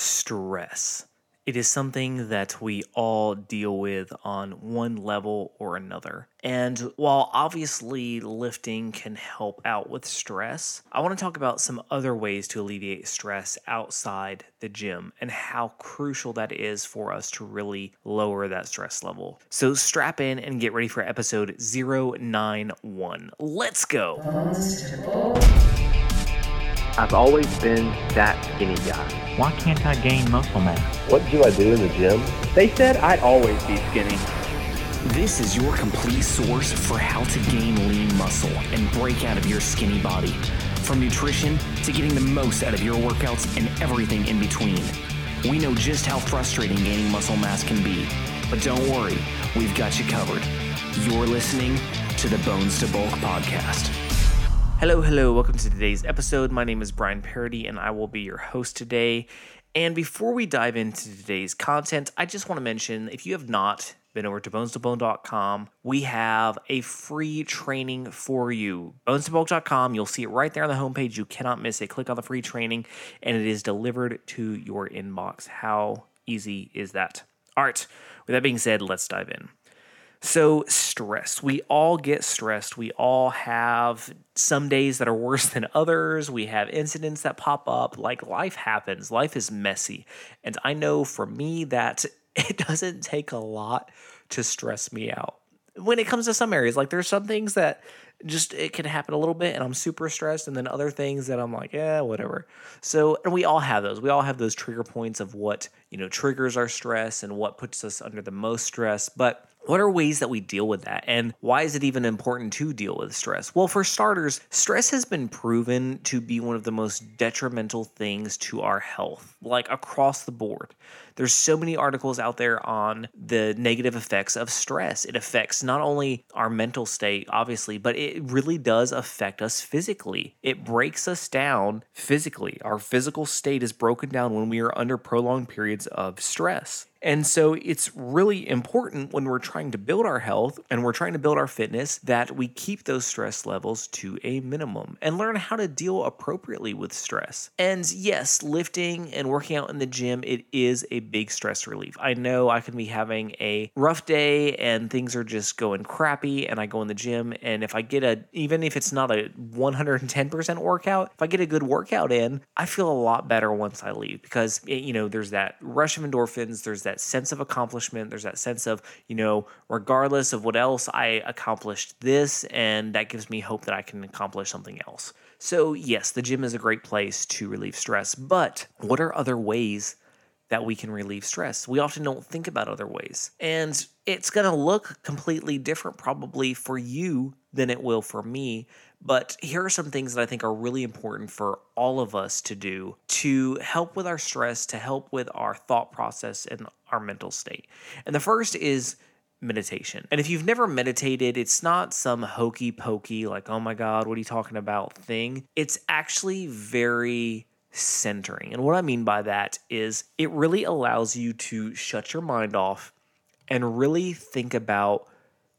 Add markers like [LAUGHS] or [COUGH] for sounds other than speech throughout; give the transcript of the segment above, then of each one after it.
stress. It is something that we all deal with on one level or another. And while obviously lifting can help out with stress, I want to talk about some other ways to alleviate stress outside the gym and how crucial that is for us to really lower that stress level. So strap in and get ready for episode 091. Let's go. I've always been that skinny guy. Why can't I gain muscle mass? What do I do in the gym? They said I'd always be skinny. This is your complete source for how to gain lean muscle and break out of your skinny body. From nutrition to getting the most out of your workouts and everything in between. We know just how frustrating gaining muscle mass can be, but don't worry, we've got you covered. You're listening to the Bones to Bulk podcast. Hello, hello, welcome to today's episode. My name is Brian Parody, and I will be your host today. And before we dive into today's content, I just want to mention if you have not been over to bones2bulk.com, we have a free training for you. Bones2bulk.com, you'll see it right there on the homepage. You cannot miss it. Click on the free training, and it is delivered to your inbox. How easy is that? All right, with that being said, let's dive in. So, stress. We all get stressed. We all have some days that are worse than others. We have incidents that pop up. Like life happens, life is messy. And I know for me that [LAUGHS] it doesn't take a lot to stress me out. When it comes to some areas, like there's some things that just it can happen a little bit and I'm super stressed, and then other things that I'm like, yeah, whatever. So, and we all have those. We all have those trigger points of what, you know, triggers our stress and what puts us under the most stress. But what are ways that we deal with that? And why is it even important to deal with stress? Well, for starters, stress has been proven to be one of the most detrimental things to our health, like across the board. There's so many articles out there on the negative effects of stress. It affects not only our mental state, obviously, but it really does affect us physically. It breaks us down physically. Our physical state is broken down when we are under prolonged periods of stress. And so it's really important when we're trying to build our health and we're trying to build our fitness that we keep those stress levels to a minimum and learn how to deal appropriately with stress. And yes, lifting and working out in the gym, it is a big stress relief. I know I can be having a rough day and things are just going crappy and I go in the gym and if I get a even if it's not a 110% workout, if I get a good workout in, I feel a lot better once I leave because it, you know, there's that rush of endorphins, there's that sense of accomplishment, there's that sense of, you know, regardless of what else I accomplished this and that gives me hope that I can accomplish something else. So, yes, the gym is a great place to relieve stress, but what are other ways that we can relieve stress. We often don't think about other ways. And it's going to look completely different probably for you than it will for me. But here are some things that I think are really important for all of us to do to help with our stress, to help with our thought process and our mental state. And the first is meditation. And if you've never meditated, it's not some hokey pokey, like, oh my God, what are you talking about thing. It's actually very centering. And what I mean by that is it really allows you to shut your mind off and really think about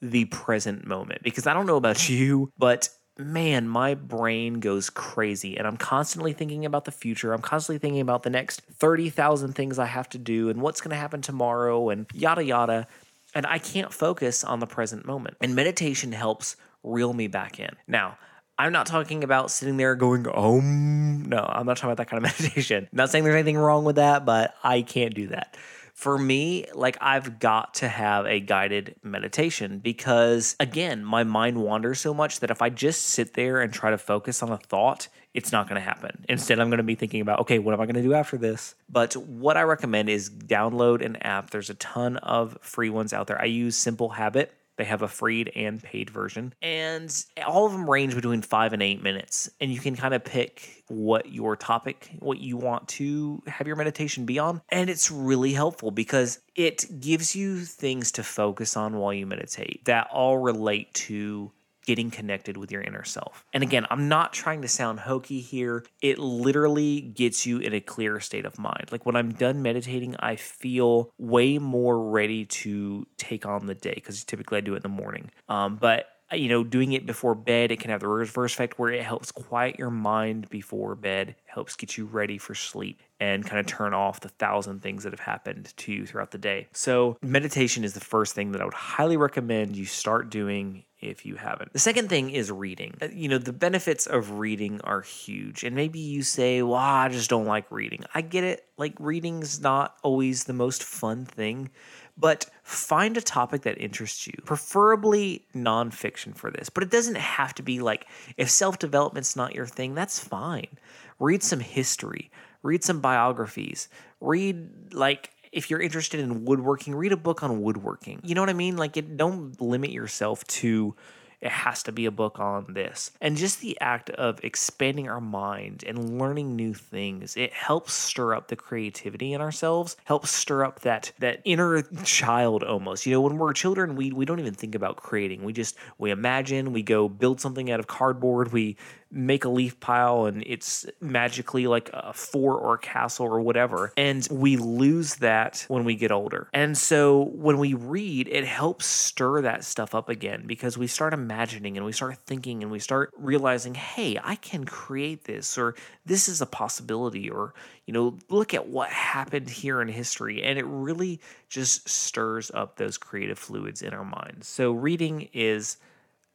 the present moment. Because I don't know about you, but man, my brain goes crazy and I'm constantly thinking about the future. I'm constantly thinking about the next 30,000 things I have to do and what's going to happen tomorrow and yada yada. And I can't focus on the present moment. And meditation helps reel me back in. Now, I'm not talking about sitting there going, oh, no, I'm not talking about that kind of [LAUGHS] meditation. Not saying there's anything wrong with that, but I can't do that. For me, like I've got to have a guided meditation because, again, my mind wanders so much that if I just sit there and try to focus on a thought, it's not going to happen. Instead, I'm going to be thinking about, okay, what am I going to do after this? But what I recommend is download an app. There's a ton of free ones out there. I use Simple Habit. They have a free and paid version. And all of them range between five and eight minutes. And you can kind of pick what your topic, what you want to have your meditation be on. And it's really helpful because it gives you things to focus on while you meditate that all relate to getting connected with your inner self. And again, I'm not trying to sound hokey here. It literally gets you in a clear state of mind. Like when I'm done meditating, I feel way more ready to take on the day because typically I do it in the morning. Um, but you know, doing it before bed, it can have the reverse effect where it helps quiet your mind before bed, helps get you ready for sleep and kind of turn off the thousand things that have happened to you throughout the day. So, meditation is the first thing that I would highly recommend you start doing if you haven't. The second thing is reading. Uh, You know, the benefits of reading are huge. And maybe you say, well, I just don't like reading. I get it. Like, reading's not always the most fun thing, but find a topic that interests you, preferably nonfiction for this. But it doesn't have to be like, if self development's not your thing, that's fine. Read some history, read some biographies, read like if you're interested in woodworking, read a book on woodworking. You know what I mean? Like, it, don't limit yourself to it has to be a book on this. And just the act of expanding our mind and learning new things, it helps stir up the creativity in ourselves, helps stir up that that inner child almost. You know, when we're children, we we don't even think about creating. We just we imagine, we go build something out of cardboard, we make a leaf pile and it's magically like a fort or a castle or whatever. And we lose that when we get older. And so when we read, it helps stir that stuff up again because we start imagining and we start thinking and we start realizing, hey, I can create this or this is a possibility or, you know, look at what happened here in history. And it really just stirs up those creative fluids in our minds. So reading is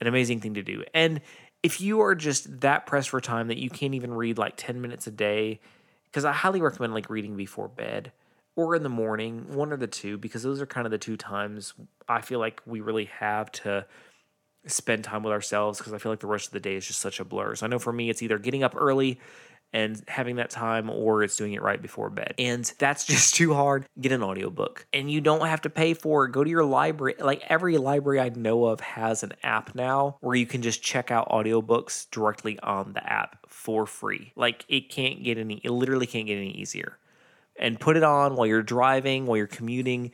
an amazing thing to do. And if you are just that pressed for time that you can't even read like 10 minutes a day, because I highly recommend like reading before bed or in the morning, one or the two, because those are kind of the two times I feel like we really have to spend time with ourselves because I feel like the rest of the day is just such a blur. So I know for me, it's either getting up early and having that time or it's doing it right before bed. And that's [LAUGHS] just too hard. Get an audiobook. And you don't have to pay for it. Go to your library. Like every library I know of has an app now where you can just check out audiobooks directly on the app for free. Like it can't get any it literally can't get any easier. And put it on while you're driving, while you're commuting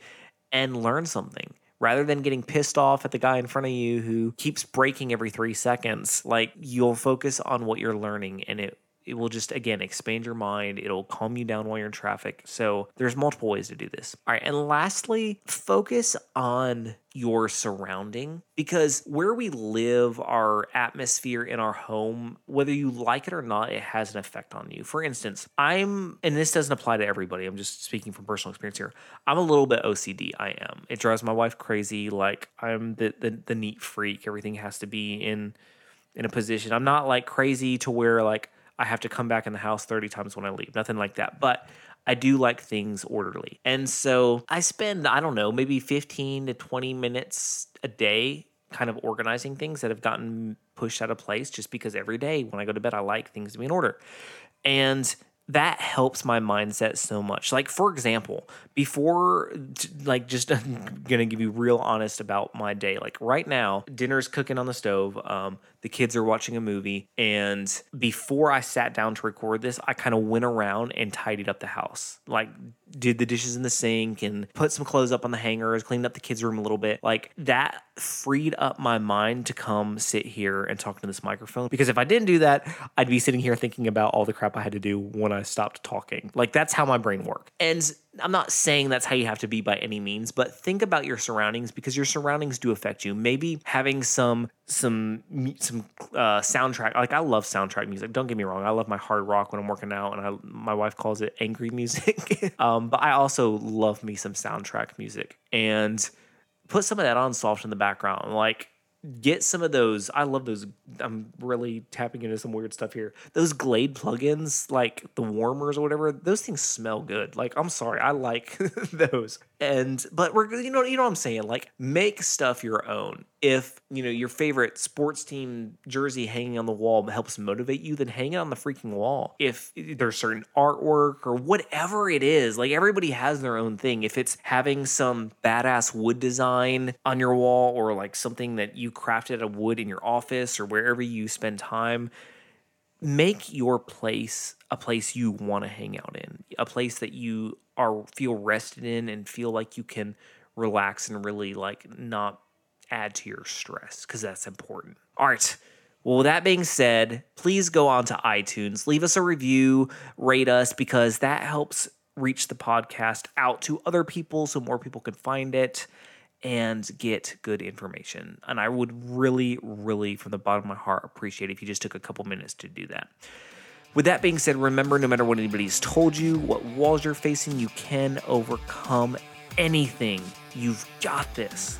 and learn something rather than getting pissed off at the guy in front of you who keeps breaking every 3 seconds. Like you'll focus on what you're learning and it it will just again expand your mind. It'll calm you down while you're in traffic. So there's multiple ways to do this. All right and lastly focus on your surrounding because where we live our atmosphere in our home whether you like it or not it has an effect on you. For instance i'm and this doesn't apply to everybody i'm just speaking from personal experience here i'm a little bit ocd i am. It drives my wife crazy like i'm the the, the neat freak. Everything has to be in in a position. I'm not like crazy to where like I have to come back in the house 30 times when I leave. Nothing like that. But I do like things orderly. And so I spend, I don't know, maybe 15 to 20 minutes a day kind of organizing things that have gotten pushed out of place just because every day when I go to bed, I like things to be in order. And that helps my mindset so much. Like, for example, before, like, just [LAUGHS] gonna give you real honest about my day. Like, right now, dinner's cooking on the stove. Um, the kids are watching a movie. And before I sat down to record this, I kind of went around and tidied up the house. Like, did the dishes in the sink and put some clothes up on the hangers, cleaned up the kids' room a little bit. Like, that freed up my mind to come sit here and talk to this microphone. Because if I didn't do that, I'd be sitting here thinking about all the crap I had to do when I stopped talking. Like, that's how my brain worked. And I'm not saying that's how you have to be by any means, but think about your surroundings because your surroundings do affect you. Maybe having some some some uh, soundtrack. Like I love soundtrack music. Don't get me wrong. I love my hard rock when I'm working out, and I my wife calls it angry music. [LAUGHS] um, but I also love me some soundtrack music and put some of that on soft in the background. Like get some of those. I love those. I'm really tapping into some weird stuff here. Those Glade plugins, like the warmers or whatever, those things smell good. Like I'm sorry, I like [LAUGHS] those. And but we're you know you know what I'm saying. Like make stuff your own. If you know your favorite sports team jersey hanging on the wall helps motivate you, then hang it on the freaking wall. If there's certain artwork or whatever it is, like everybody has their own thing. If it's having some badass wood design on your wall or like something that you crafted out of wood in your office or wherever you spend time, make your place a place you want to hang out in, a place that you are feel rested in and feel like you can relax and really like not add to your stress because that's important. All right. Well, with that being said, please go on to iTunes, leave us a review, rate us because that helps reach the podcast out to other people so more people can find it. And get good information. And I would really, really, from the bottom of my heart, appreciate if you just took a couple minutes to do that. With that being said, remember no matter what anybody's told you, what walls you're facing, you can overcome anything. You've got this.